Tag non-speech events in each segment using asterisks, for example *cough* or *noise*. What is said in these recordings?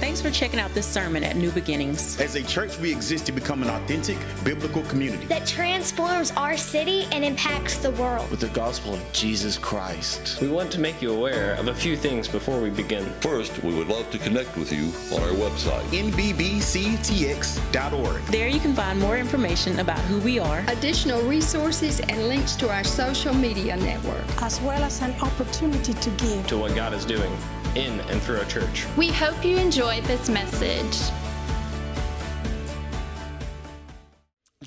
Thanks for checking out this sermon at New Beginnings. As a church, we exist to become an authentic biblical community that transforms our city and impacts the world with the gospel of Jesus Christ. We want to make you aware of a few things before we begin. First, we would love to connect with you on our website, nbbctx.org. There you can find more information about who we are, additional resources, and links to our social media network, as well as an opportunity to give to what God is doing in and through our church. We hope you enjoyed this message.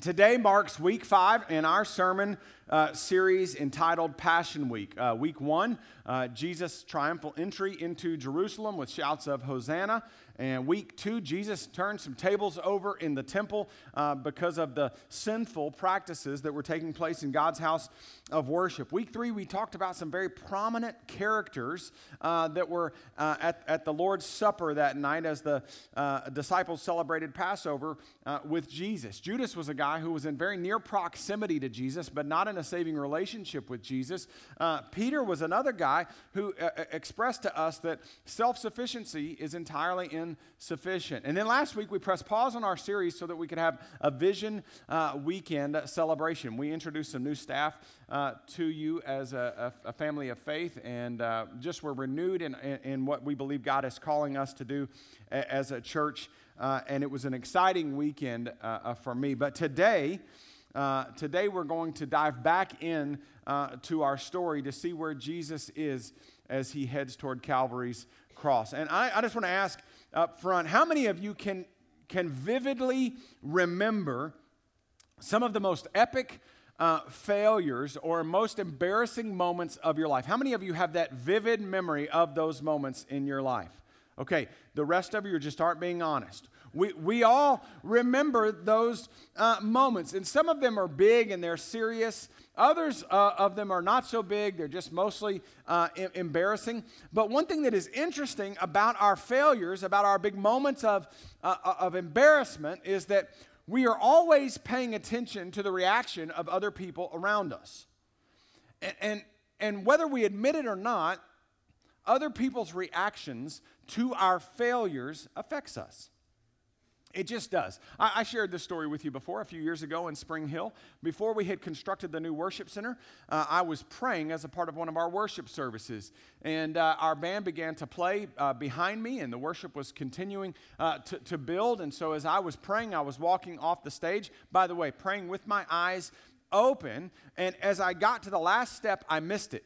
Today marks week five in our sermon uh, series entitled Passion Week. Uh, week one, uh, Jesus' triumphal entry into Jerusalem with shouts of Hosanna. And week two, Jesus turned some tables over in the temple uh, because of the sinful practices that were taking place in God's house of worship. Week three, we talked about some very prominent characters uh, that were uh, at, at the Lord's Supper that night as the uh, disciples celebrated Passover uh, with Jesus. Judas was a guy who was in very near proximity to Jesus, but not in a saving relationship with Jesus. Uh, Peter was another guy who expressed to us that self sufficiency is entirely insufficient. And then last week we pressed pause on our series so that we could have a vision uh, weekend celebration. We introduced some new staff uh, to you as a, a, family of faith and uh, just were renewed in, in, in, what we believe God is calling us to do a, as a church. Uh, and it was an exciting weekend uh, uh, for me. But today, today we're going to dive back in to our story to see where Jesus is as he heads toward Calvary's cross. And I, I just want to ask up front. How many of you can, can vividly remember some of the most epic uh, failures or most embarrassing moments of your life? How many of you have that vivid memory of those moments in your life? Okay, the rest of you just aren't being honest. We, we all remember those uh, moments, and some of them are big and they're serious. Others uh, of them are not so big, they're just mostly uh, embarrassing. But one thing that is interesting about our failures, about our big moments of, uh, uh, of embarrassment, is that we are always paying attention to the reaction of other people around us. And, and, and whether we admit it or not, other people's reactions to our failures affects us. It just does. I, I, shared this story with you before a few years ago in Spring Hill. Before we had constructed the new worship center, uh, I was praying as a part of one of our worship services. And uh, our band began to play uh, behind me, and the worship was continuing uh, to, to build. And so as I was praying, I was walking off the stage. By the way, praying with my eyes open. And as I got to the last step, I missed it.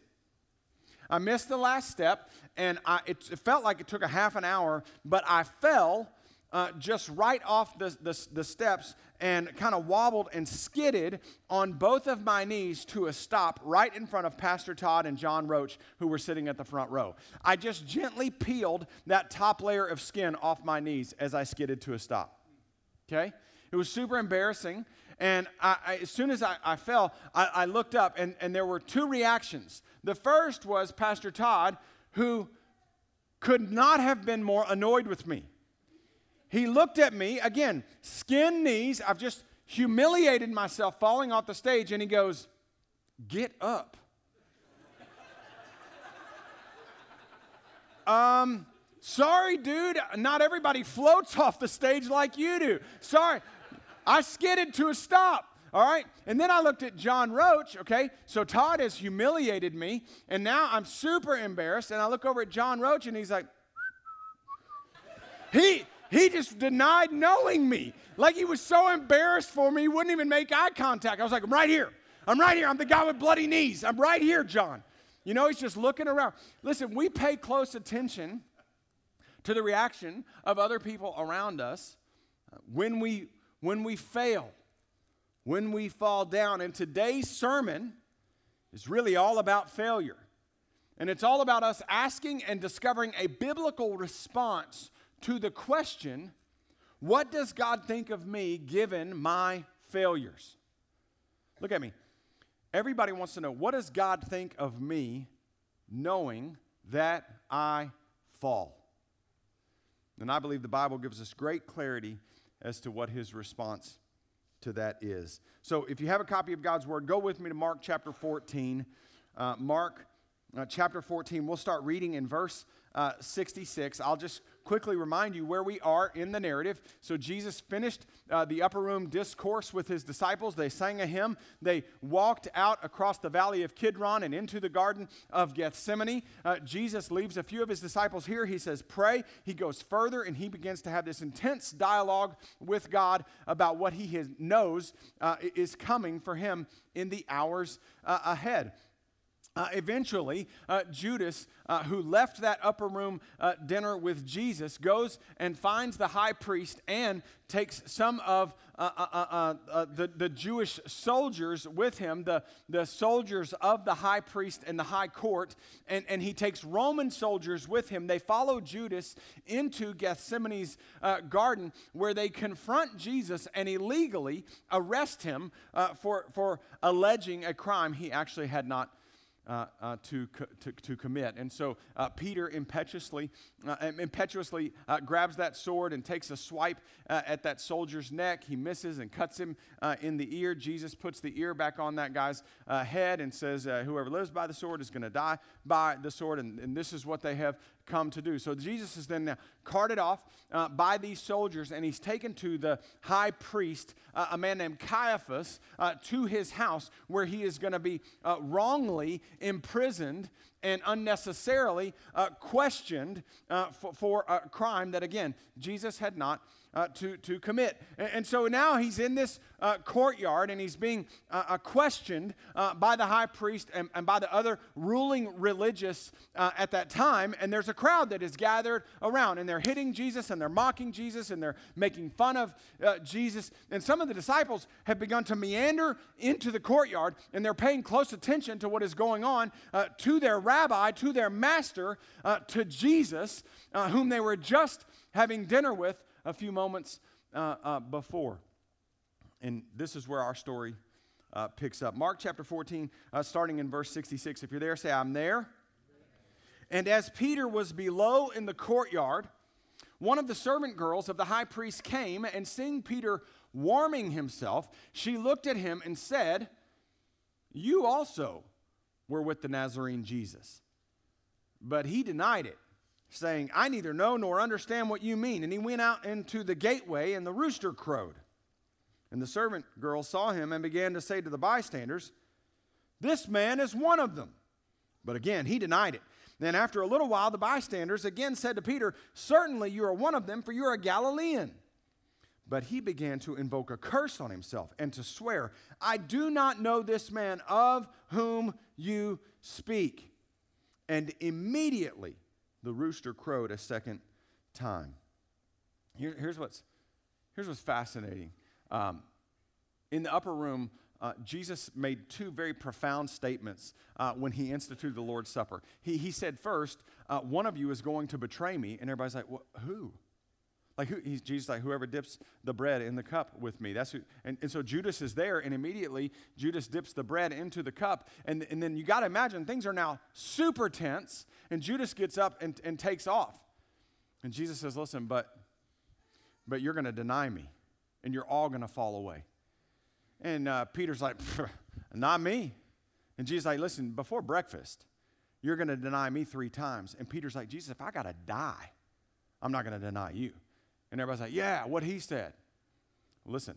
I missed the last step, and I, it, it felt like it took a half an hour, but I fell uh, just right off the, the, the steps and kind of wobbled and skidded on both of my knees to a stop right in front of Pastor Todd and John Roach, who were sitting at the front row. I just gently peeled that top layer of skin off my knees as I skidded to a stop. Okay? It was super embarrassing. And I, I, as soon as I, I fell, I, looked up, and, and there were two reactions. The first was Pastor Todd, who could not have been more annoyed with me. He looked at me, again, skin knees. I've just humiliated myself falling off the stage, and he goes, Get up. *laughs* um, sorry, dude, not everybody floats off the stage like you do. Sorry. I skidded to a stop. All right. And then I looked at John Roach. Okay. So Todd has humiliated me. And now I'm super embarrassed. And I look over at John Roach and he's like, *laughs* he, he just denied knowing me. Like he was so embarrassed for me, he wouldn't even make eye contact. I was like, I'm right here. I'm right here. I'm the guy with bloody knees. I'm right here, John. You know, he's just looking around. Listen, we pay close attention to the reaction of other people around us uh, when we when we fail, when we fall down. And today's sermon is really all about failure. And it's all about us asking and discovering a biblical response to the question what does God think of me given my failures? Look at me. Everybody wants to know what does God think of me knowing that I fall? And I believe the Bible gives us great clarity as to what his response to that is. So if you have a copy of God's Word, go with me to Mark chapter 14. Uh, Mark uh, chapter 14. We'll start reading in verse uh, 66. I'll just quickly remind you where we are in the narrative. So, Jesus finished uh, the upper room discourse with his disciples. They sang a hymn. They walked out across the valley of Kidron and into the garden of Gethsemane. Uh, Jesus leaves a few of his disciples here. He says, Pray. He goes further and he begins to have this intense dialogue with God about what he has, knows uh, is coming for him in the hours uh, ahead. Uh, eventually, uh, Judas, uh, who left that upper room uh, dinner with Jesus, goes and finds the high priest and takes some of uh, uh, the, the Jewish soldiers with him, the, the soldiers of the high priest and the high court, and, and he takes Roman soldiers with him. They follow Judas into Gethsemane's garden where they confront Jesus and illegally arrest him for, for alleging a crime he actually had not uh, uh, to, to, to, commit. And so uh, Peter impetuously, uh, impetuously uh, grabs that sword and takes a swipe uh, at that soldier's neck. He misses and cuts him in the ear. Jesus puts the ear back on that guy's head and says, Whoever lives by the sword is going to die by the sword. And, and this is what they have come to do. So Jesus is then carted off uh, by these soldiers, and he's taken to the high priest, uh, a man named Caiaphas, uh, to his house where he is going to be uh, wrongly imprisoned and unnecessarily uh, questioned uh, for, a crime that, again, Jesus had not uh, to, to commit. And, and, so now he's in this uh, courtyard and he's being uh, uh questioned uh, by the high priest and, and, by the other ruling religious uh, at that time. And there's a crowd that is gathered around and they're hitting Jesus and they're mocking Jesus and they're making fun of Jesus. And some of the disciples have begun to meander into the courtyard and they're paying close attention to what is going on to their rabbi, to their master, to Jesus, whom they were just having dinner with a few moments uh, uh, before. And this is where our story uh, picks up. Mark chapter 14, uh, starting in verse 66. If you're there, say, I'm there. And as Peter was below in the courtyard, one of the servant girls of the high priest came, and seeing Peter warming himself, she looked at him and said, You also were with the Nazarene Jesus. But he denied it saying, I neither know nor understand what you mean. And he went out into the gateway, and the rooster crowed. And the servant girl saw him and began to say to the bystanders, This man is one of them. But again, he denied it. Then, after a little while, the bystanders again said to Peter, Certainly you are one of them, for you're a Galilean. But he began to invoke a curse on himself and to swear, I do not know this man of whom you speak. And immediately, the rooster crowed a second time. Here, here's, what's, here's what's fascinating. Um, in the upper room, uh, Jesus made two very profound statements uh, when he instituted the Lord's Supper. He, he said, first, uh, one of you is going to betray me. And everybody's like, who? Like, who, he's, Jesus like, whoever dips the bread in the cup with me. That's who. And, and so Judas is there, and immediately Judas dips the bread into the cup. And, and then you got to imagine things are now super tense, and Judas gets up and, and takes off. And Jesus says, listen, but, but you're going to deny me, and you're all going to fall away. And uh, Peter's like, not me. And Jesus like, listen, before breakfast, you're going to deny me three times. And Peter's like, Jesus, if I got to die, I'm not going to deny you. And everybody's like, yeah, what he said. Listen,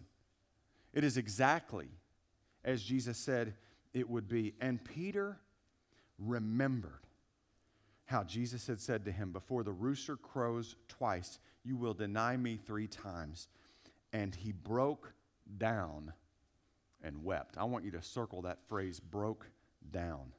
it is exactly as Jesus said it would be. And Peter remembered how Jesus had said to him, Before the rooster crows twice, you will deny me three times. And he broke down and wept. I want you to circle that phrase, broke down.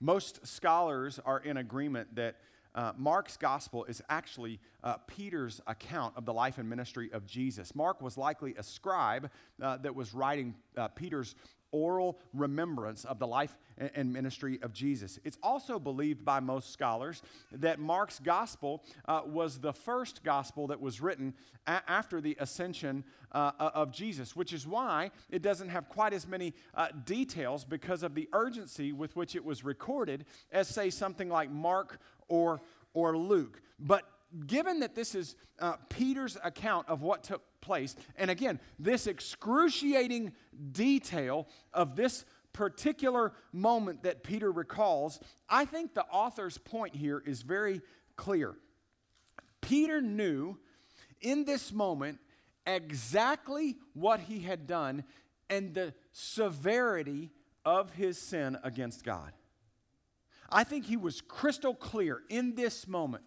Most scholars are in agreement that uh, Mark's gospel is actually uh, Peter's account of the life and ministry of Jesus. Mark was likely a scribe uh, that was writing uh, Peter's oral remembrance of the life and ministry of Jesus. It's also believed by most scholars that Mark's gospel uh, was the first gospel that was written a- after the ascension uh, of Jesus, which is why it doesn't have quite as many uh, details because of the urgency with which it was recorded as, say, something like Mark or, or Luke. But given that this is uh, Peter's account of what took place, and again, this excruciating detail of this particular moment that Peter recalls, I think the author's point here is very clear. Peter knew in this moment exactly what he had done and the severity of his sin against God. I think he was crystal clear in this moment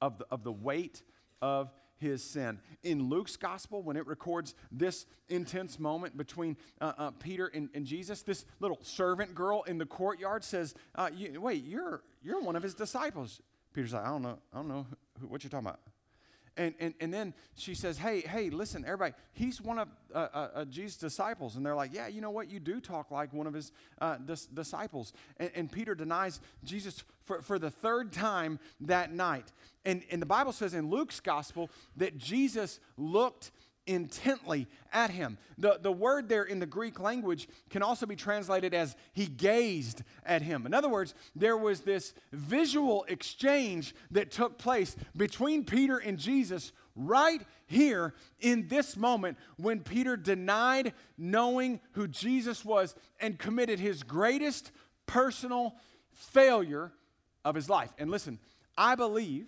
of the, of the weight of his sin. In Luke's gospel, when it records this intense moment between uh, uh, Peter and, and, Jesus, this little servant girl in the courtyard says, uh, you, "Wait, you're you're one of his disciples." Peter's like, "I don't know, I don't know who, what you're talking about." And, and, and then she says, Hey, hey, listen, everybody, he's one of uh, uh, uh, Jesus' disciples. And they're like, Yeah, you know what? You do talk like one of his uh, dis- disciples. And, and, Peter denies Jesus for, for the third time that night. And, and the Bible says in Luke's gospel that Jesus looked intently at him. The, the word there in the Greek language can also be translated as he gazed at him. In other words, there was this visual exchange that took place between Peter and Jesus right here in this moment when Peter denied knowing who Jesus was and committed his greatest personal failure of his life. And listen, I believe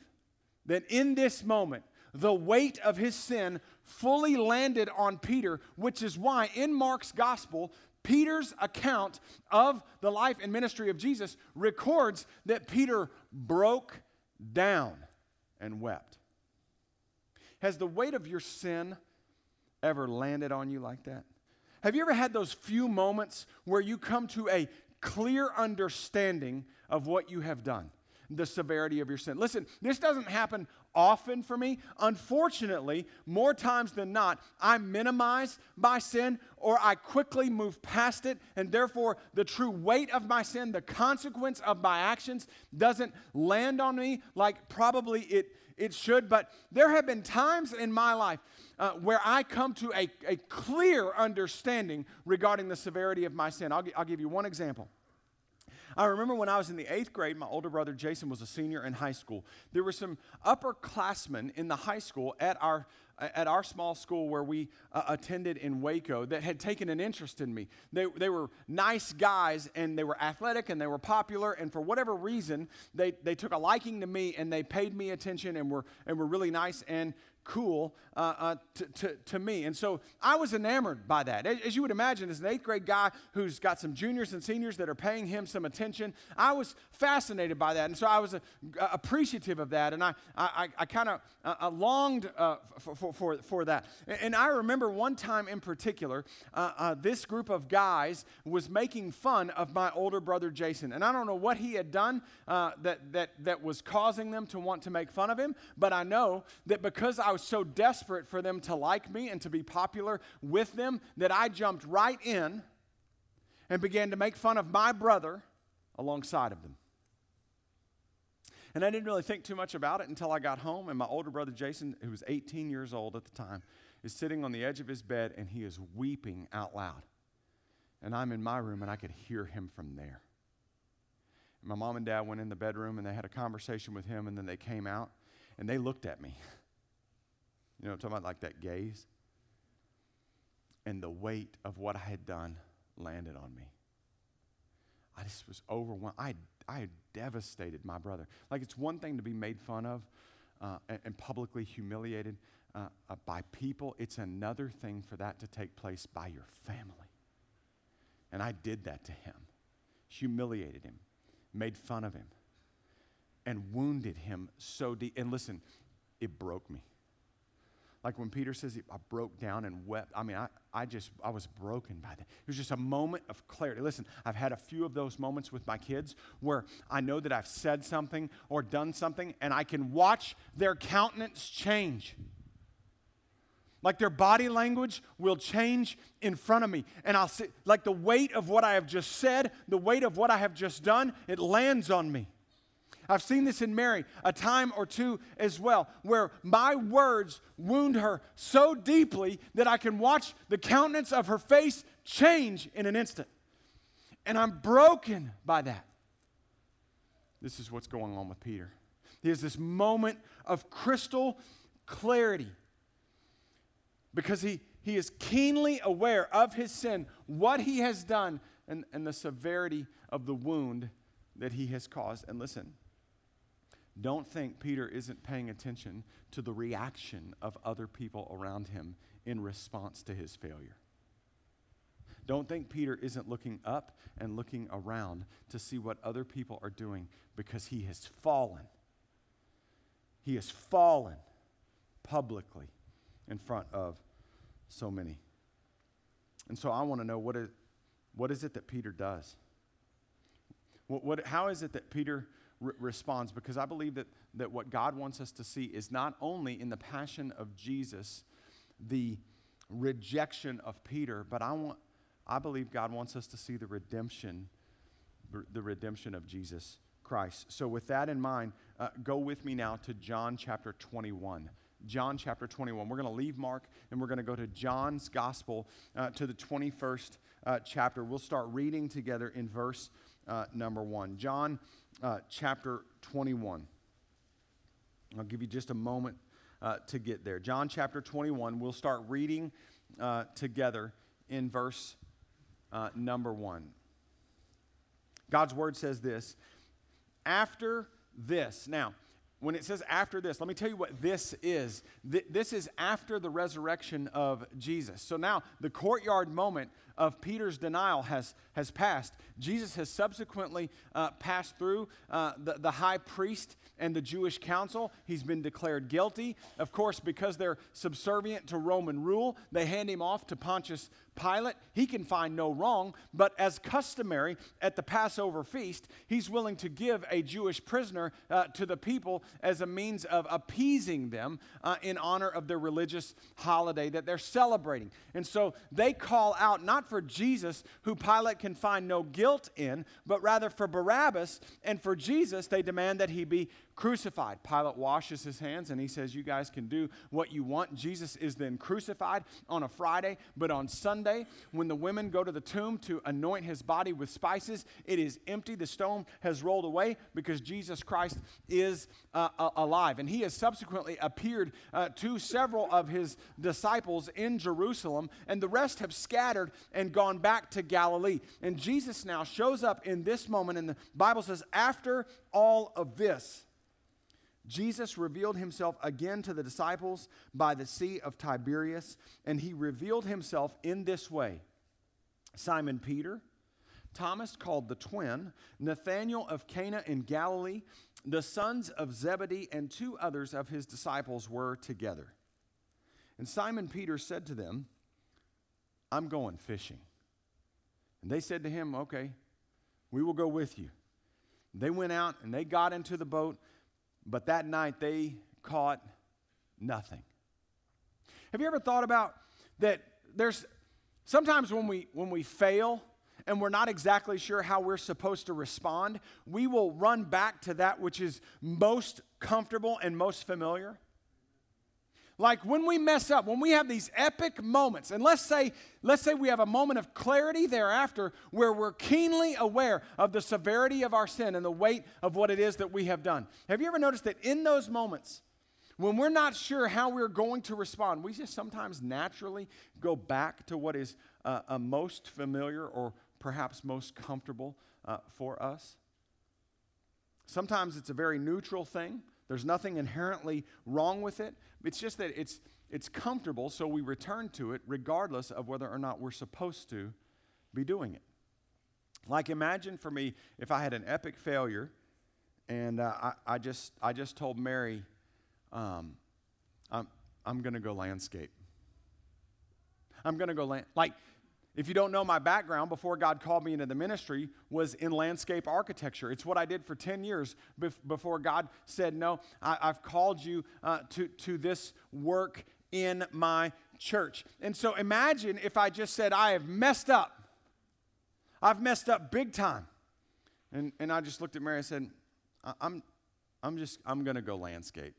that in this moment, the weight of his sin fully landed on Peter, which is why in Mark's gospel, Peter's account of the life and ministry of Jesus records that Peter broke down and wept. Has the weight of your sin ever landed on you like that? Have you ever had those few moments where you come to a clear understanding of what you have done? the severity of your sin. Listen, this doesn't happen often for me. Unfortunately, more times than not, I minimize my sin or I quickly move past it, and therefore the true weight of my sin, the consequence of my actions, doesn't land on me like probably it, it should. But there have been times in my life uh, where I come to a, a clear understanding regarding the severity of my sin. I'll, I'll give you one example. I remember when I was in the eighth grade, my older brother Jason was a senior in high school. There were some upperclassmen in the high school at our at our small school where we uh, attended in Waco that had taken an interest in me. They, they were nice guys and they were athletic and they were popular, and for whatever reason, they, they took a liking to me and they paid me attention and were, and were really nice and cool uh, uh, to, to, to, me. And so I was enamored by that. As you would imagine, as an eighth grade guy who's got some juniors and seniors that are paying him some attention, I was fascinated by that. And so I was uh, appreciative of that. And I, I, I kind of uh, longed uh, for, for, for, that. And I remember one time in particular, uh, this group of guys was making fun of my older brother Jason. And I don't know what he had done that, that, that was causing them to want to make fun of him, but I know that because I was so desperate for them to like me and to be popular with them that I jumped right in and began to make fun of my brother alongside of them. And I didn't really think too much about it until I got home, and my older brother Jason, who was 18 years old at the time, is sitting on the edge of his bed and he is weeping out loud. And I'm in my room and I could hear him from there. And my mom and dad went in the bedroom and they had a conversation with him, and then they came out and they looked at me. *laughs* You know I'm talking about? Like that gaze. And the weight of what I had done landed on me. I just was overwhelmed. I, I devastated my brother. Like it's one thing to be made fun of uh, and, and, publicly humiliated uh, uh, by people, it's another thing for that to take place by your family. And I did that to him, humiliated him, made fun of him, and wounded him so deep. And listen, it broke me. Like when Peter says, I broke down and wept. I mean, I, I just, I was broken by that. It was just a moment of clarity. Listen, I've had a few of those moments with my kids where I know that I've said something or done something and I can watch their countenance change. Like their body language will change in front of me. And I'll see, like the weight of what I have just said, the weight of what I have just done, it lands on me. I've seen this in Mary a time or two as well, where my words wound her so deeply that I can watch the countenance of her face change in an instant. And I'm broken by that. This is what's going on with Peter. He has this moment of crystal clarity because he, he is keenly aware of his sin, what he has done and, and the severity of the wound that he has caused. And listen, don't think Peter isn't paying attention to the reaction of other people around him in response to his failure. Don't think Peter isn't looking up and looking around to see what other people are doing because he has fallen. He has fallen publicly in front of so many. And so I want to know what is, what is it that Peter does? What, what, how is it that Peter re- responds? Because I believe that, that what God wants us to see is not only in the passion of Jesus the rejection of Peter, but I, want, I believe God wants us to see the redemption, the redemption of Jesus Christ. So, with that in mind, uh, go with me now to John chapter 21. John chapter 21. We're going to leave Mark and we're going to go to John's gospel uh, to the 21st uh, chapter. We'll start reading together in verse uh, number 1. John uh, chapter 21. I'll give you just a moment uh, to get there. John chapter 21. We'll start reading uh, together in verse number 1. God's word says this after this. Now, when it says after this, let me tell you what this is. Th- this is after the resurrection of Jesus. So now the courtyard moment of Peter's denial has, has passed. Jesus has subsequently uh, passed through uh, the, the high priest and the Jewish council. He's been declared guilty. Of course, because they're subservient to Roman rule, they hand him off to Pontius Pilate. He can find no wrong, but as customary at the Passover feast, he's willing to give a Jewish prisoner uh, to the people as a means of appeasing them uh, in honor of their religious holiday that they're celebrating. And so they call out not for Jesus, who Pilate can find no guilt in, but rather for Barabbas. And for Jesus, they demand that he be crucified. Pilate washes his hands and he says, You guys can do what you want. Jesus is then crucified on a Friday, but on Sunday, when the women go to the tomb to anoint his body with spices, it is empty. The stone has rolled away because Jesus Christ is uh, alive. And he has subsequently appeared uh, to several of his disciples in Jerusalem, and the rest have scattered and gone back to Galilee. And Jesus now shows up in this moment, and the Bible says, After all of this, Jesus revealed himself again to the disciples by the Sea of Tiberias, and he revealed himself in this way Simon Peter, Thomas called the twin, Nathanael of Cana in Galilee, the sons of Zebedee, and two others of his disciples were together. And Simon Peter said to them, I'm going fishing. And they said to him, Okay, we will go with you. They went out and they got into the boat but that night they caught nothing. Have you ever thought about that there's sometimes when we when we fail and we're not exactly sure how we're supposed to respond, we will run back to that which is most comfortable and most familiar. Like when we mess up, when we have these epic moments, and let's say, let's say we have a moment of clarity thereafter where we're keenly aware of the severity of our sin and the weight of what it is that we have done. Have you ever noticed that in those moments, when we're not sure how we're going to respond, we just sometimes naturally go back to what is uh, uh, most familiar or perhaps most comfortable uh, for us? Sometimes it's a very neutral thing. There's nothing inherently wrong with it. It's just that it's, it's comfortable, so we return to it regardless of whether or not we're supposed to be doing it. Like, imagine for me if I had an epic failure and uh, I, I, just, I just told Mary, um, I'm, I'm going to go landscape. I'm going to go land. Like, if you don't know my background, before God called me into the ministry, was in landscape architecture. It's what I did for 10 years bef- before God said, No, I- have called you uh, to, to this work in my church. And so imagine if I just said, I have messed up. I've messed up big time. And, and I just looked at Mary and said, I'm, I'm just, I'm going to go landscape.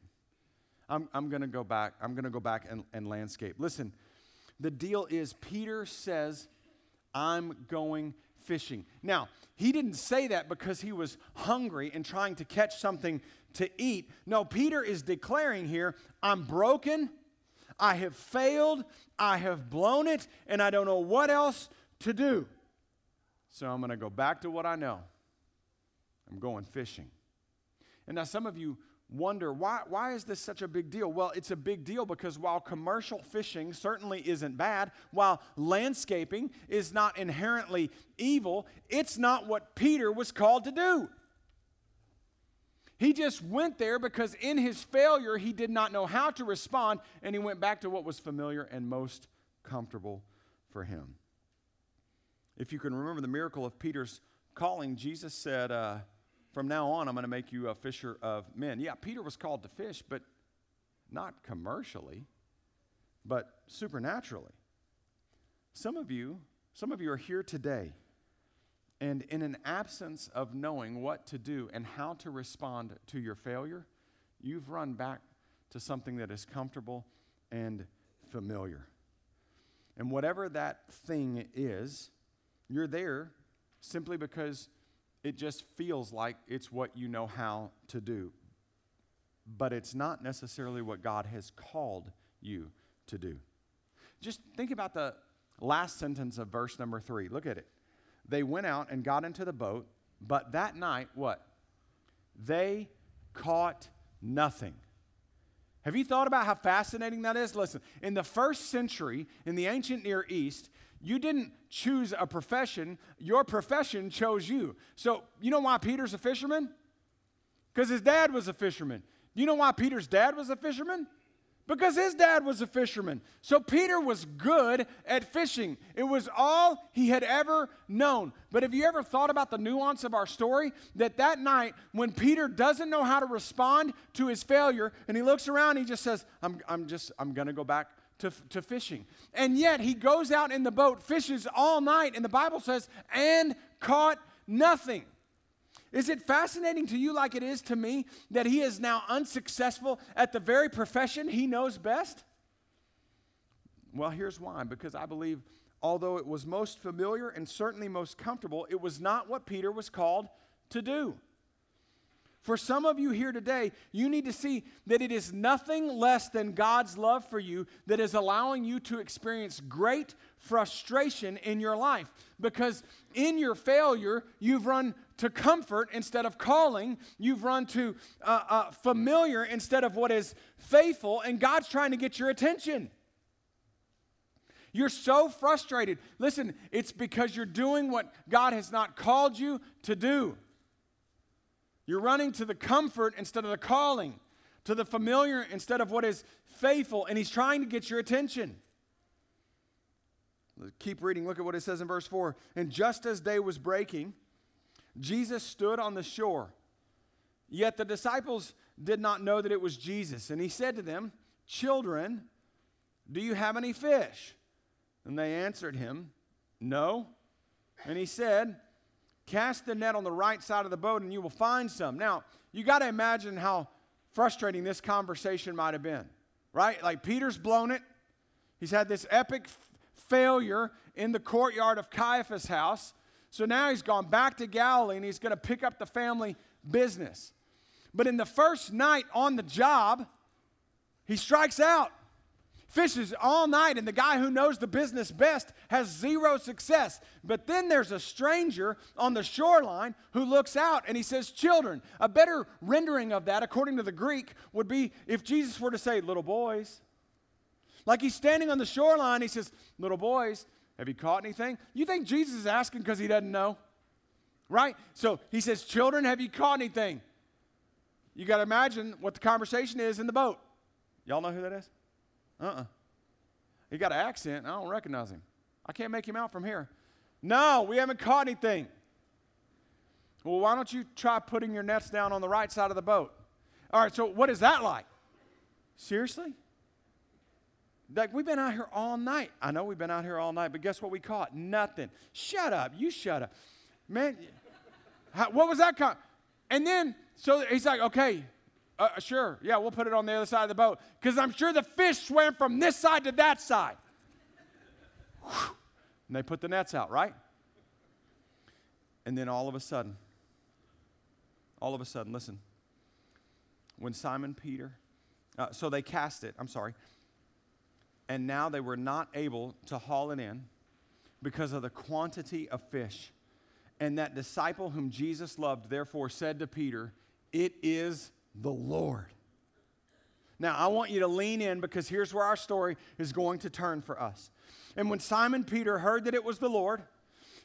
I'm, I'm going to go back. I'm going to go back and, and landscape. Listen, the deal is, Peter says, I'm going fishing. Now, he didn't say that because he was hungry and trying to catch something to eat. No, Peter is declaring here, I'm broken, I have failed, I have blown it, and I don't know what else to do. So I'm going to go back to what I know. I'm going fishing. And now some of you wonder why, why is this such a big deal? Well, it's a big deal because while commercial fishing certainly isn't bad, while landscaping is not inherently evil, it's not what Peter was called to do. He just went there because in his failure, he did not know how to respond, and he went back to what was familiar and most comfortable for him. If you can remember the miracle of Peter's calling, Jesus said, uh, From now on, I'm going to make you a fisher of men. Yeah, Peter was called to fish, but not commercially, but supernaturally. Some of you, some of you are here today and in an absence of knowing what to do and how to respond to your failure, you've run back to something that is comfortable and familiar. And whatever that thing is, you're there simply because it just feels like it's what you know how to do. But it's not necessarily what God has called you to do. Just think about the last sentence of verse number three. Look at it they went out and got into the boat, but that night, what? They caught nothing. Have you thought about how fascinating that is? Listen, in the first century, in the ancient Near East, you didn't choose a profession, your profession chose you. So, you know why Peter's a fisherman? Because his dad was a fisherman. You know why Peter's dad was a fisherman? because his dad was a fisherman. So Peter was good at fishing. It was all he had ever known. But have you ever thought about the nuance of our story? That that night, when Peter doesn't know how to respond to his failure, and he looks around, he just says, I'm, I'm just, I'm going to go back to, to fishing. And yet he goes out in the boat, fishes all night, and the Bible says, and caught nothing. Is it fascinating to you, like it is to me, that he is now unsuccessful at the very profession he knows best? Well, here's why because I believe, although it was most familiar and certainly most comfortable, it was not what Peter was called to do. For some of you here today, you need to see that it is nothing less than God's love for you that is allowing you to experience great frustration in your life. Because in your failure, you've run to comfort instead of calling, you've run to uh, uh, familiar instead of what is faithful, and God's trying to get your attention. You're so frustrated. Listen, it's because you're doing what God has not called you to do. You're running to the comfort instead of the calling, to the familiar instead of what is faithful, and He's trying to get your attention. Keep reading. Look at what it says in verse 4. And just as day was breaking, Jesus stood on the shore. Yet the disciples did not know that it was Jesus. And he said to them, Children, do you have any fish? And they answered him, No. And he said, Cast the net on the right side of the boat and you will find some. Now, you got to imagine how frustrating this conversation might have been, right? Like Peter's blown it. He's had this epic failure in the courtyard of Caiaphas' house. So now he's gone back to Galilee and he's going to pick up the family business. But in the first night on the job, he strikes out fishes all night, and the guy who knows the business best has zero success. But then there's a stranger on the shoreline who looks out and he says, Children. A better rendering of that, according to the Greek, would be if Jesus were to say, Little boys. Like he's standing on the shoreline, he says, Little boys, have you caught anything? You think Jesus is asking because he doesn't know? Right? So he says, Children, have you caught anything? You got to imagine what the conversation is in the boat. Y'all know who that is? Uh uh-uh. uh He got an accent. I don't recognize him. I can't make him out from here. No, we haven't caught anything. Well, why don't you try putting your nets down on the right side of the boat? All right, so what is that like? Seriously? Like, we've been out here all night. I know we've been out here all night, but guess what we caught? Nothing. Shut up. You shut up. Man, how, what was that? Con- and then, so he's like, okay, uh, sure. Yeah, we'll put it on the other side of the boat. Because I'm sure the fish swam from this side to that side. and they put the nets out, right? And then all of a sudden, all of a sudden, listen, when Simon Peter, uh, so they cast it, I'm sorry, and now they were not able to haul it in because of the quantity of fish. And that disciple whom Jesus loved, therefore, said to Peter, It is the Lord. Now, I want you to lean in because here's where our story is going to turn for us. And when Simon Peter heard that it was the Lord,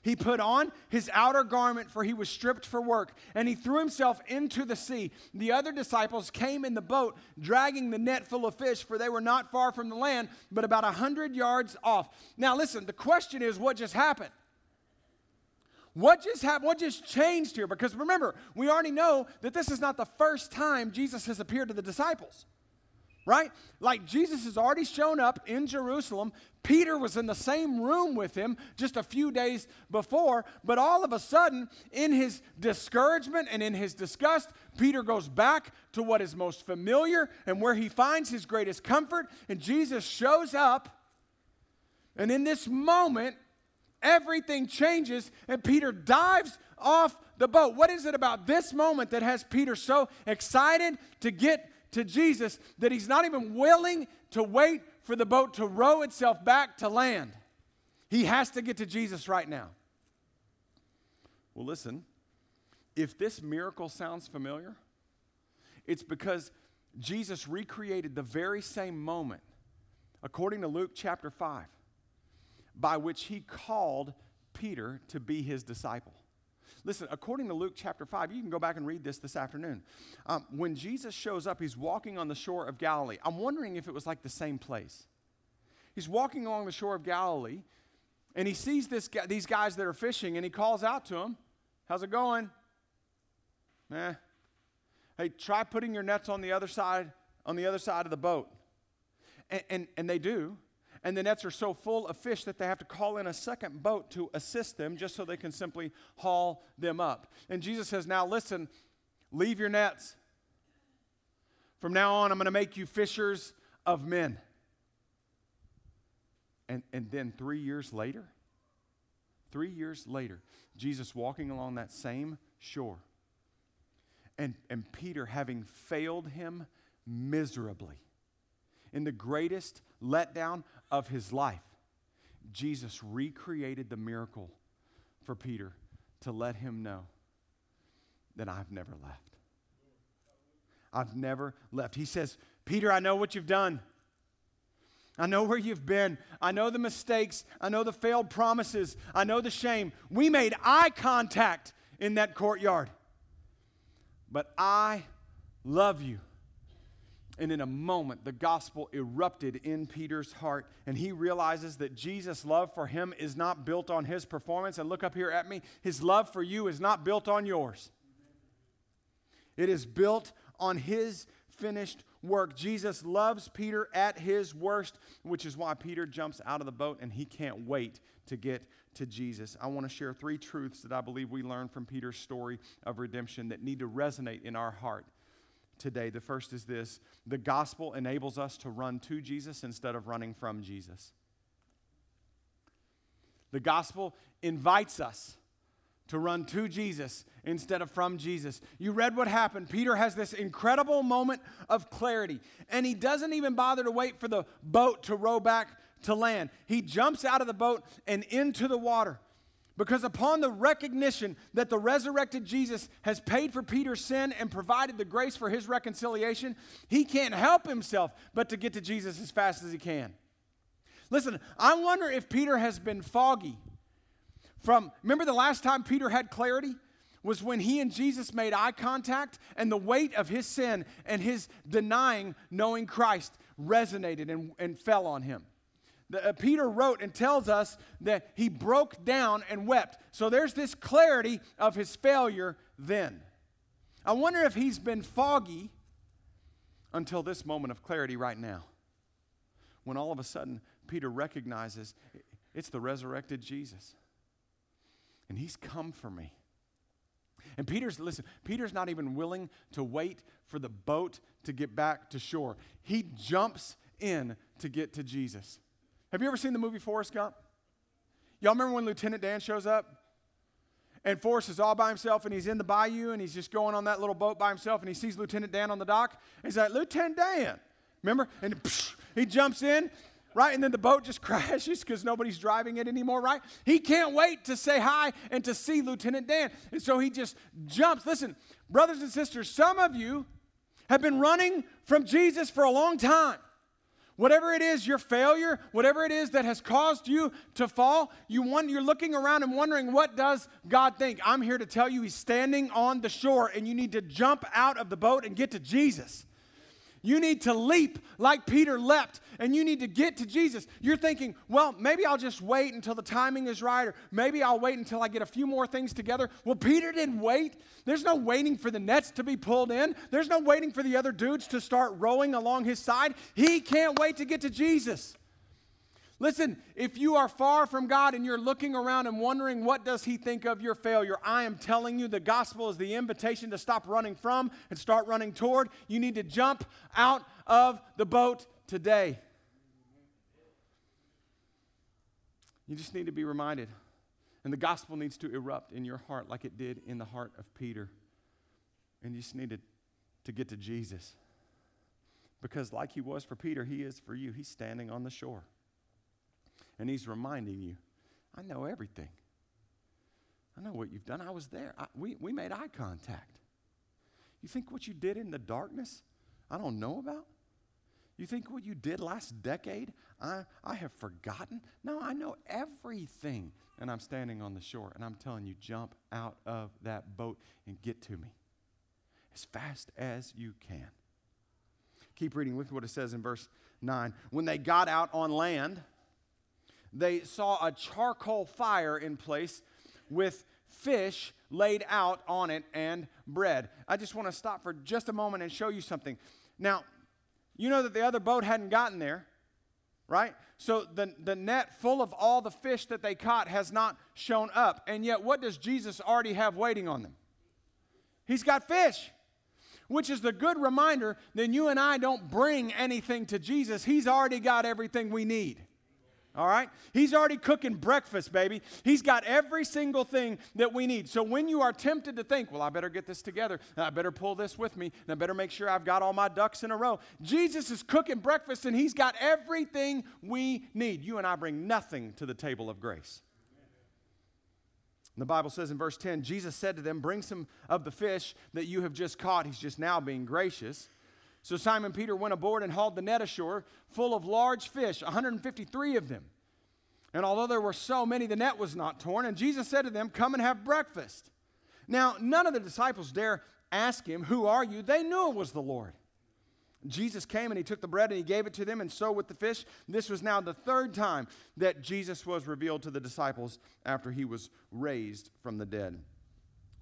he put on his outer garment, for he was stripped for work, and he threw himself into the sea. The other disciples came in the boat, dragging the net full of fish, for they were not far from the land, but about a hundred yards off. Now, listen, the question is what just happened? What just happened? What just changed here? Because remember, we already know that this is not the first time Jesus has appeared to the disciples right? Like Jesus has already shown up in Jerusalem. Peter was in the same room with him just a few days before, but all of a sudden, in his discouragement and in his disgust, Peter goes back to what is most familiar and where he finds his greatest comfort, and Jesus shows up. And in this moment, everything changes, and Peter dives off the boat. What is it about this moment that has Peter so excited to get to Jesus that he's not even willing to wait for the boat to row itself back to land. He has to get to Jesus right now. Well, listen, if this miracle sounds familiar, it's because Jesus recreated the very same moment, according to Luke chapter 5, by which he called Peter to be his disciple. Listen, according to Luke chapter 5, you can go back and read this this afternoon. Um, when Jesus shows up, he's walking on the shore of Galilee. I'm wondering if it was like the same place. He's walking along the shore of Galilee, and he sees this, these guys that are fishing, and he calls out to them, How's it going? Eh. Hey, try putting your nets on the other side, on the other side of the boat. And, and, and they do and the nets are so full of fish that they have to call in a second boat to assist them just so they can simply haul them up. And Jesus says, Now listen, leave your nets. From now on, I'm going to make you fishers of men. And, and then three years later, three years later, Jesus walking along that same shore, and, and Peter having failed him miserably in the greatest letdown of his life, Jesus recreated the miracle for Peter to let him know that I've never left. I've never left. He says, Peter, I know what you've done. I know where you've been. I know the mistakes. I know the failed promises. I know the shame. We made eye contact in that courtyard. But I love you. And in a moment, the gospel erupted in Peter's heart, and he realizes that Jesus' love for him is not built on his performance. And look up here at me his love for you is not built on yours, it is built on his finished work. Jesus loves Peter at his worst, which is why Peter jumps out of the boat and he can't wait to get to Jesus. I want to share three truths that I believe we learn from Peter's story of redemption that need to resonate in our heart today. The first is this the gospel enables us to run to Jesus instead of running from Jesus. The gospel invites us to run to Jesus instead of from Jesus. You read what happened. Peter has this incredible moment of clarity, and he doesn't even bother to wait for the boat to row back to land. He jumps out of the boat and into the water. Because upon the recognition that the resurrected Jesus has paid for Peter's sin and provided the grace for his reconciliation, he can't help himself but to get to Jesus as fast as he can. Listen, I wonder if Peter has been foggy from, remember the last time Peter had clarity? Was when he and Jesus made eye contact and the weight of his sin and his denying knowing Christ resonated and, and fell on him uh, Peter wrote and tells us that he broke down and wept. So there's this clarity of his failure then. I wonder if he's been foggy until this moment of clarity right now. When all of a sudden Peter recognizes it's the resurrected Jesus. And he's come for me. And Peter's, listen, Peter's not even willing to wait for the boat to get back to shore. He jumps in to get to Jesus. Have you ever seen the movie Forrest Gump? Y'all remember when Lieutenant Dan shows up? And Forrest is all by himself and he's in the bayou and he's just going on that little boat by himself and he sees Lieutenant Dan on the dock. He's like, Lieutenant Dan. Remember? And psh, he jumps in. right? And then the boat just *laughs* crashes because nobody's driving it anymore, right? He can't wait to say hi and to see Lieutenant Dan. And so he just jumps. Listen, brothers and sisters, some of you have been running from Jesus for a long time. Whatever it is, your failure, whatever it is that has caused you to fall, you want, you're looking around and wondering, what does God think? I'm here to tell you, He's standing on the shore, and you need to jump out of the boat and get to Jesus. You need to leap like Peter leapt, and you need to get to Jesus. You're thinking, well, maybe I'll just wait until the timing is right, or maybe I'll wait until I get a few more things together. Well, Peter didn't wait. There's no waiting for the nets to be pulled in, there's no waiting for the other dudes to start rowing along his side. He can't wait to get to Jesus. Listen, if you are far from God and you're looking around and wondering what does he think of your failure, I am telling you the gospel is the invitation to stop running from and start running toward. You need to jump out of the boat today. You just need to be reminded. And the gospel needs to erupt in your heart like it did in the heart of Peter. And you just need to, to get to Jesus. Because, like he was for Peter, he is for you. He's standing on the shore. And he's reminding you, I know everything. I know what you've done. I was there. I, we, we made eye contact. You think what you did in the darkness, I don't know about? You think what you did last decade, I, I have forgotten? No, I know everything. And I'm standing on the shore and I'm telling you, jump out of that boat and get to me as fast as you can. Keep reading with what it says in verse 9. When they got out on land, they saw a charcoal fire in place with fish laid out on it and bread. I just want to stop for just a moment and show you something. Now, you know that the other boat hadn't gotten there, right? So the, the net full of all the fish that they caught has not shown up. And yet, what does Jesus already have waiting on them? He's got fish, which is the good reminder that you and I don't bring anything to Jesus. He's already got everything we need. All right? He's already cooking breakfast, baby. He's got every single thing that we need. So when you are tempted to think, well, I better get this together, and I better pull this with me, and I better make sure I've got all my ducks in a row, Jesus is cooking breakfast and he's got everything we need. You and I bring nothing to the table of grace. The Bible says in verse 10 Jesus said to them, Bring some of the fish that you have just caught. He's just now being gracious. So Simon Peter went aboard and hauled the net ashore full of large fish, 153 of them. And although there were so many, the net was not torn. And Jesus said to them, Come and have breakfast. Now, none of the disciples dare ask him, Who are you? They knew it was the Lord. Jesus came and he took the bread and he gave it to them, and so with the fish. This was now the third time that Jesus was revealed to the disciples after he was raised from the dead.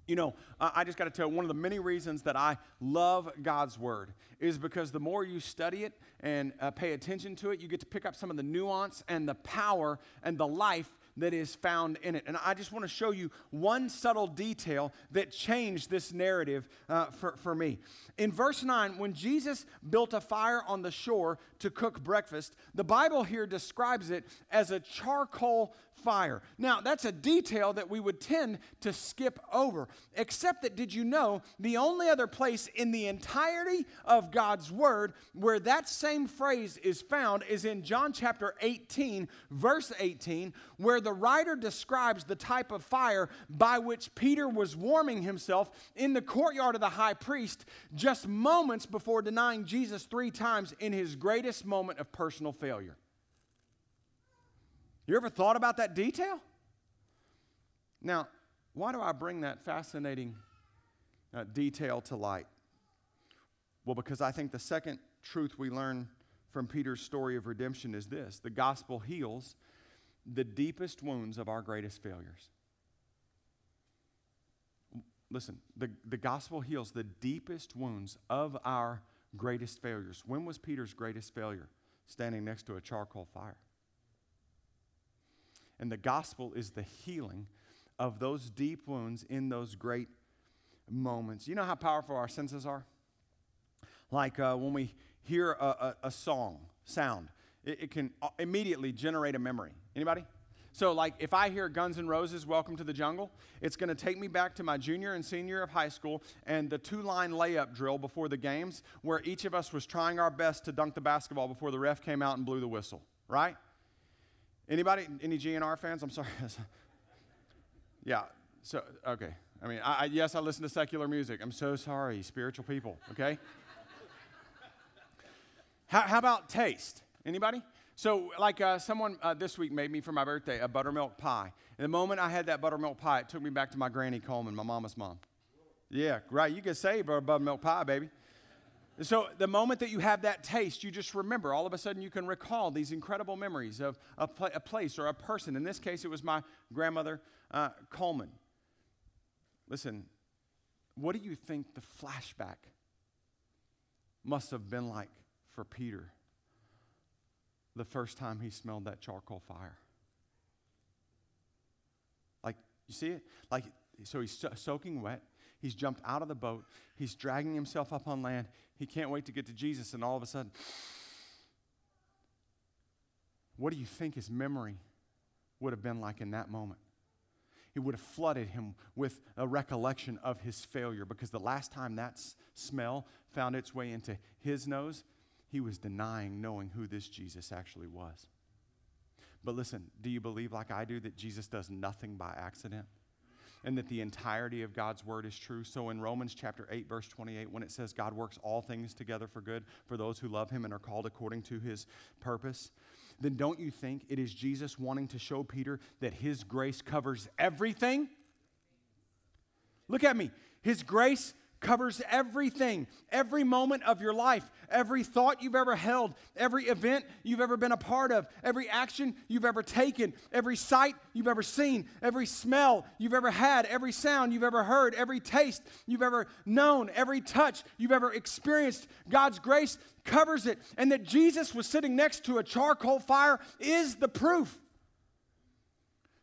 You know, I just got to tell you, one of the many reasons that I love God's Word is because the more you study it and uh, pay attention to it, you get to pick up some of the nuance and the power and the life that is found in it. And I just want to show you one subtle detail that changed this narrative uh, for, for me. In verse 9, when Jesus built a fire on the shore to cook breakfast, the Bible here describes it as a charcoal fire. Now, that's a detail that we would tend to skip over, except that did you know the only other place in the entirety of God's Word where that same phrase is found is in John chapter 18, verse 18, where the writer describes the type of fire by which Peter was warming himself in the courtyard of the high priest just moments before denying Jesus three times in his greatest moment of personal failure. You ever thought about that detail? Now, why do I bring that fascinating uh, detail to light? Well, because I think the second truth we learn from Peter's story of redemption is this the gospel heals the deepest wounds of our greatest failures. Listen, the, the gospel heals the deepest wounds of our greatest failures. When was Peter's greatest failure? Standing next to a charcoal fire. And the gospel is the healing of those deep wounds in those great moments. You know how powerful our senses are? Like uh, when we hear a, a, a song, sound, it, it, can uh, immediately generate a memory. Anybody? So, like, if I hear Guns N' Roses' Welcome to the Jungle, it's going to take me back to my junior and senior of high school and the two line layup drill before the games, where each of us was trying our best to dunk the basketball before the ref came out and blew the whistle right? Anybody, any GNR fans? I'm sorry. *laughs* yeah, so, okay. I mean, I, I, yes, I listen to secular music. I'm so sorry, spiritual people, okay? *laughs* how, how about taste? Anybody? So, like uh, someone uh, this week made me for my birthday a buttermilk pie. And the moment I had that buttermilk pie, it took me back to my granny Coleman, my mama's mom. Yeah, right. You can say buttermilk pie, baby. So, the moment that you have that taste, you just remember. All of a sudden, you can recall these incredible memories of a, pl- a place or a person. In this case, it was my grandmother, uh, Coleman. Listen, what do you think the flashback must have been like for Peter the first time he smelled that charcoal fire? Like, you see it? Like, so he's so- soaking wet. He's jumped out of the boat. He's dragging himself up on land. He can't wait to get to Jesus, and all of a sudden, what do you think his memory would have been like in that moment? It would have flooded him with a recollection of his failure because the last time that smell found its way into his nose, he was denying knowing who this Jesus actually was. But listen, do you believe, like I do, that Jesus does nothing by accident? and that the entirety of God's word is true. So in Romans chapter 8 verse 28 when it says God works all things together for good for those who love him and are called according to his purpose, then don't you think it is Jesus wanting to show Peter that his grace covers everything? Look at me. His grace covers everything, every moment of your life, every thought you've ever held, every event you've ever been a part of, every action you've ever taken, every sight you've ever seen, every smell you've ever had, every sound you've ever heard, every taste you've ever known, every touch you've ever experienced. God's grace covers it. And that Jesus was sitting next to a charcoal fire is the proof.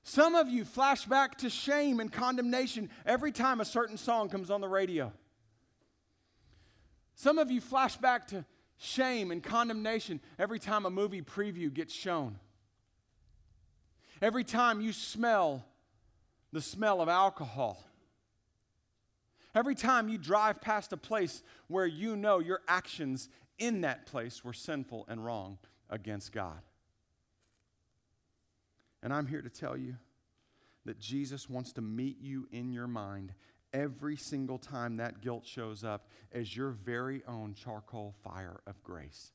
Some of you flash back to shame and condemnation every time a certain song comes on the radio. Some of you flash back to shame and condemnation every time a movie preview gets shown. Every time you smell the smell of alcohol. Every time you drive past a place where you know your actions in that place were sinful and wrong against God. And I'm here to tell you that Jesus wants to meet you in your mind every single time that guilt shows up as your very own charcoal fire of grace.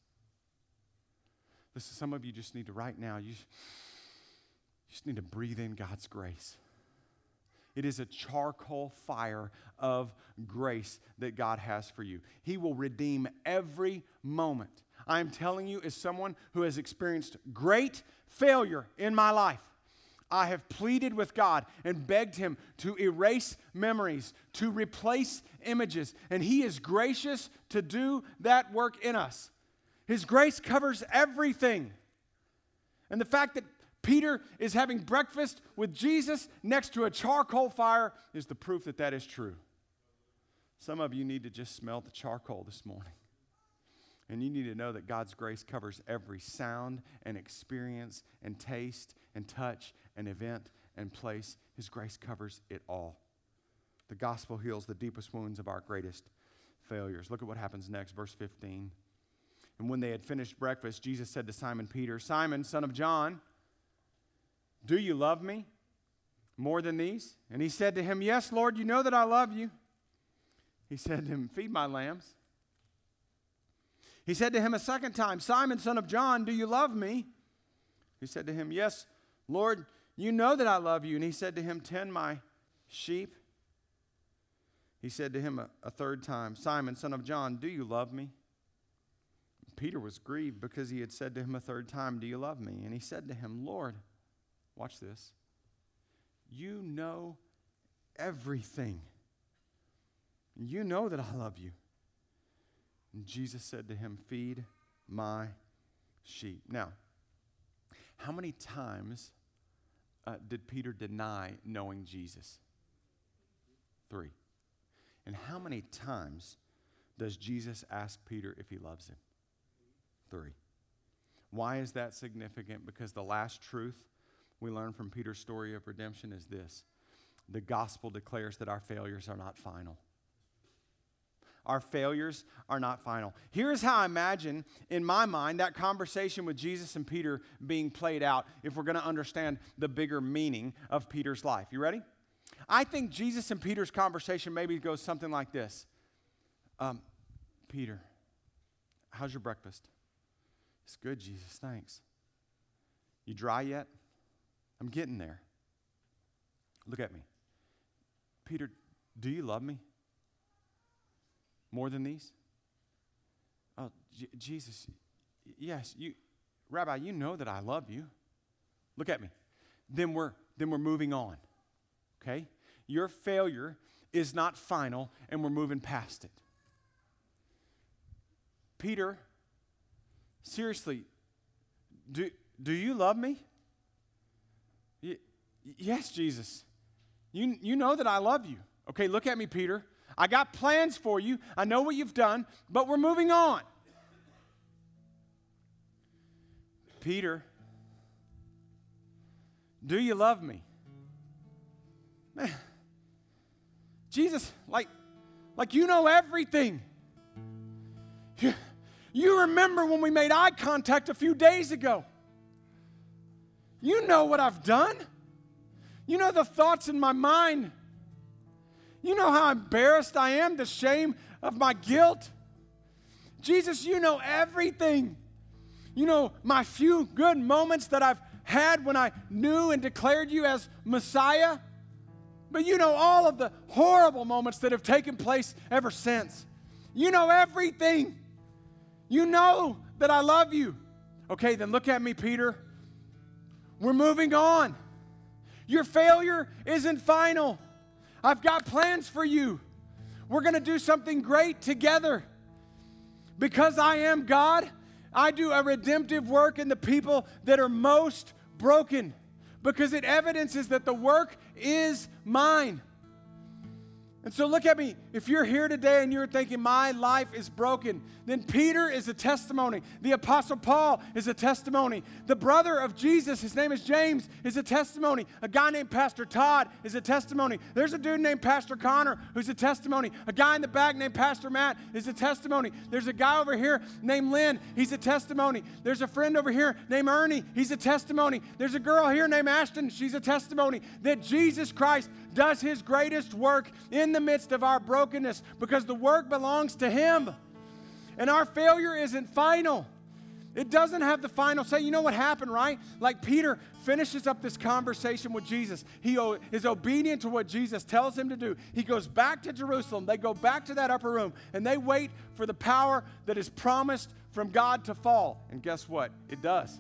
Listen, some of you just need to, right now, you just need to breathe in God's grace. It is a charcoal fire of grace that God has for you. He will redeem every moment. I am telling you, as someone who has experienced great failure in my life, I have pleaded with God and begged Him to erase memories, to replace images, and He is gracious to do that work in us. His grace covers everything. And the fact that Peter is having breakfast with Jesus next to a charcoal fire is the proof that that is true. Some of you need to just smell the charcoal this morning. And you need to know that God's grace covers every sound and experience and taste and touch and event and place. His grace covers it all. The gospel heals the deepest wounds of our greatest failures. Look at what happens next, verse 15. And when they had finished breakfast, Jesus said to Simon Peter, Simon, son of John, do you love me more than these? And he said to him, Yes, Lord, you know that I love you. He said to him, Feed my lambs. He said to him a second time, Simon, son of John, do you love me? He said to him, Yes, Lord, you know that I love you. And he said to him, Tend my sheep. He said to him a, a, third time, Simon, son of John, do you love me? Peter was grieved because he had said to him a third time, Do you love me? And he said to him, Lord, watch this, you know everything. You know that I love you. And Jesus said to him, Feed my sheep. Now, how many times uh, did Peter deny knowing Jesus? Three. And how many times does Jesus ask Peter if he loves him? Three. Why is that significant? Because the last truth we learn from Peter's story of redemption is this the gospel declares that our failures are not final. Our failures are not final. Here's how I imagine, in my mind, that conversation with Jesus and Peter being played out if we're going to understand the bigger meaning of Peter's life. You ready? I think Jesus and Peter's conversation maybe goes something like this um, Peter, how's your breakfast? It's good, Jesus, thanks. You dry yet? I'm getting there. Look at me. Peter, do you love me? More than these? Oh, J- Jesus, yes, you, Rabbi, you know that I love you. Look at me. Then we're, then we're moving on, okay? Your failure is not final, and we're moving past it. Peter, seriously, do, do you love me? Yes, Jesus. You, you know that I love you. Okay, look at me, Peter. I got plans for you. I know what you've done, but we're moving on. Peter, do you love me? Man, *sighs* Jesus, like, like you know everything. You, *sighs* you remember when we made eye contact a few days ago. You know what I've done. You know the thoughts in my mind. You know how embarrassed I am, the shame of my guilt. Jesus, you know everything. You know my few good moments that I've had when I knew and declared you as Messiah. But you know all of the horrible moments that have taken place ever since. You know everything. You know that I love you. Okay, then look at me, Peter. We're moving on. Your failure isn't final. I've got plans for you. We're going to do something great together. Because I am God, I do a redemptive work in the people that are most broken. Because it evidences that the work is mine. And so look at me. If you're here today and you're thinking, my life is broken, then Peter is a testimony. The Apostle Paul is a testimony. The brother of Jesus, his name is James, is a testimony. A guy named Pastor Todd is a testimony. There's a dude named Pastor Connor who's a testimony. A guy in the back named Pastor Matt is a testimony. There's a guy over here named Lynn, he's a testimony. There's a friend over here named Ernie, he's a testimony. There's a girl here named Ashton, she's a testimony that Jesus Christ does his greatest work in the midst of our brokenness because the work belongs to him. And our failure isn't final. It doesn't have the final say. You know what happened, right? Like Peter finishes up this conversation with Jesus. He is obedient to what Jesus tells him to do. He goes back to Jerusalem. They go back to that upper room and they wait for the power that is promised from God to fall. And guess what? It does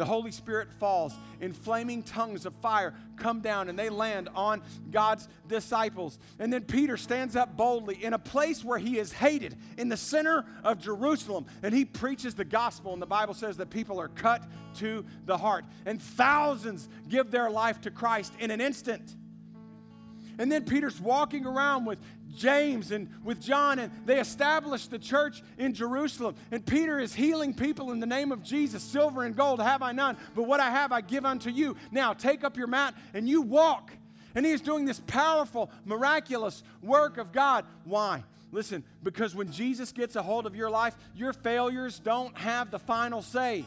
the Holy Spirit falls in flaming tongues of fire come down and they land on God's disciples. And then Peter stands up boldly in a place where he is hated, in the center of Jerusalem, and he preaches the gospel. And the Bible says that people are cut to the heart, and thousands give their life to Christ in an instant. And then Peter's walking around with James and with John, and they established the church in Jerusalem. And Peter is healing people in the name of Jesus. Silver and gold have I none, but what I have I give unto you. Now take up your mat and you walk. And he is doing this powerful, miraculous work of God. Why? Listen, because when Jesus gets a hold of your life, your failures don't have the final say.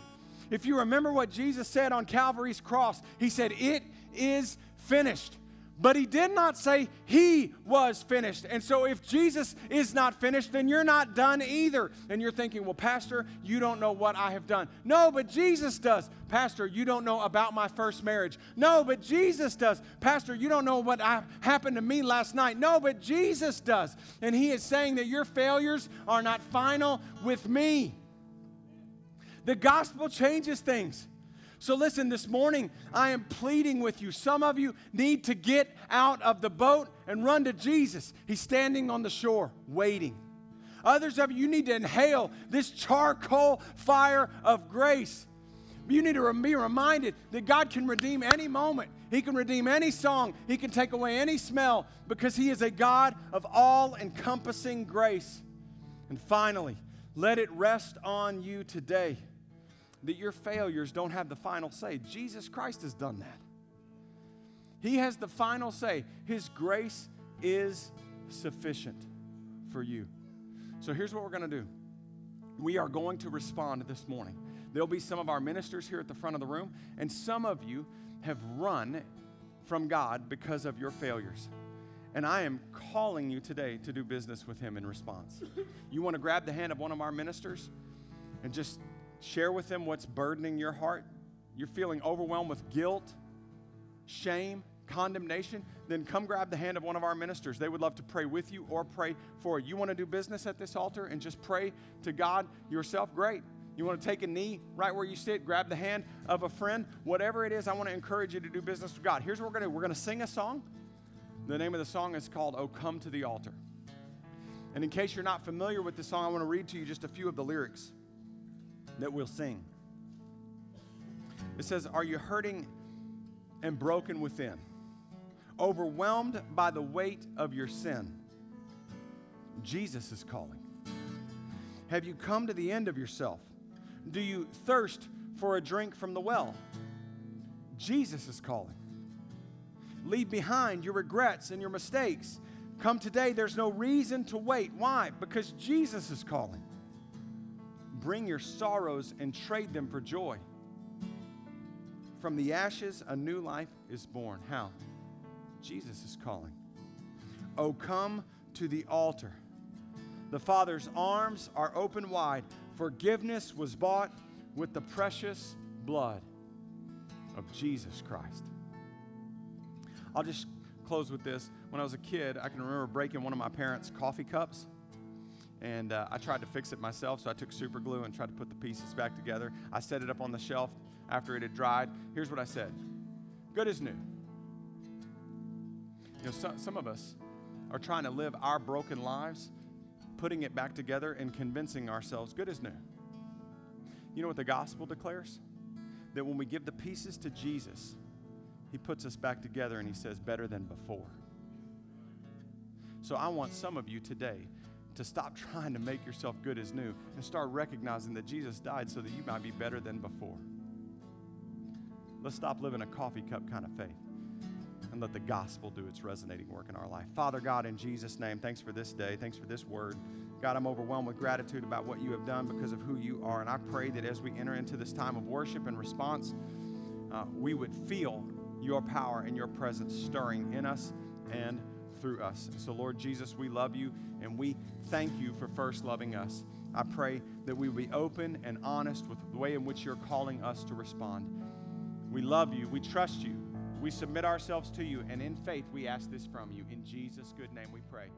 If you remember what Jesus said on Calvary's cross, he said, It is finished. But he did not say he was finished. And so if Jesus is not finished, then you're not done either. And you're thinking, well, Pastor, you don't know what I have done. No, but Jesus does. Pastor, you don't know about my first marriage. No, but Jesus does. Pastor, you don't know what happened to me last night. No, but Jesus does. And he is saying that your failures are not final with me. The gospel changes things. So, listen, this morning I am pleading with you. Some of you need to get out of the boat and run to Jesus. He's standing on the shore waiting. Others of you, you need to inhale this charcoal fire of grace. You need to be reminded that God can redeem any moment. He can redeem any song. He can take away any smell because He is a God of all encompassing grace. And finally, let it rest on you today that your failures don't have the final say. Jesus Christ has done that. He has the final say. His grace is sufficient for you. So here's what we're going to do we are going to respond this morning. There'll be some of our ministers here at the front of the room, and some of you have run from God because of your failures. And I am calling you today to do business with Him in response. You want to grab the hand of one of our ministers and just share with them what's burdening your heart? You're feeling overwhelmed with guilt, shame, condemnation, then come grab the hand of one of our ministers. They would love to pray with you or pray for you. You want to do business at this altar and just pray to God yourself? Great. You want to take a knee right where you sit, grab the hand of a friend, whatever it is, I want to encourage you to do business with God. Here's what we're going to do we're going to sing a song. The name of the song is called Oh Come to the Altar. And in case you're not familiar with the song, I want to read to you just a few of the lyrics that we'll sing. It says, Are you hurting and broken within? Overwhelmed by the weight of your sin? Jesus is calling. Have you come to the end of yourself? Do you thirst for a drink from the well? Jesus is calling. Leave behind your regrets and your mistakes. Come today, there's no reason to wait. Why? Because Jesus is calling. Bring your sorrows and trade them for joy. From the ashes, a new life is born. How? Jesus is calling. Oh, come to the altar. The Father's arms are open wide. Forgiveness was bought with the precious blood of Jesus Christ. I'll just close with this. When I was a kid, I can remember breaking one of my parents' coffee cups. And uh, I tried to fix it myself, so I took super glue and tried to put the pieces back together. I set it up on the shelf after it had dried. Here's what I said Good as new. You know, so, some of us are trying to live our broken lives, putting it back together and convincing ourselves good as new. You know what the gospel declares? That when we give the pieces to Jesus, he puts us back together and he says, better than before. So I want some of you today to stop *laughs* trying to make yourself good as new and start recognizing that Jesus died so that you might be better than before. Let's stop living a coffee cup kind of faith and let the gospel do its resonating work in our life. Father God, in Jesus' name, thanks for this day. Thanks for this word. God, I'm overwhelmed with gratitude about what you have done because of who you are. And I pray that as we enter into this time of worship and response, uh, we would feel your power and your presence stirring in us and through us. So, Lord Jesus, we love you and we thank you for first loving us. I pray that we will be open and honest with the way in which you're calling us to respond. We love you. We trust you. We submit ourselves to you. And in faith, we ask this from you. In Jesus' good name we pray.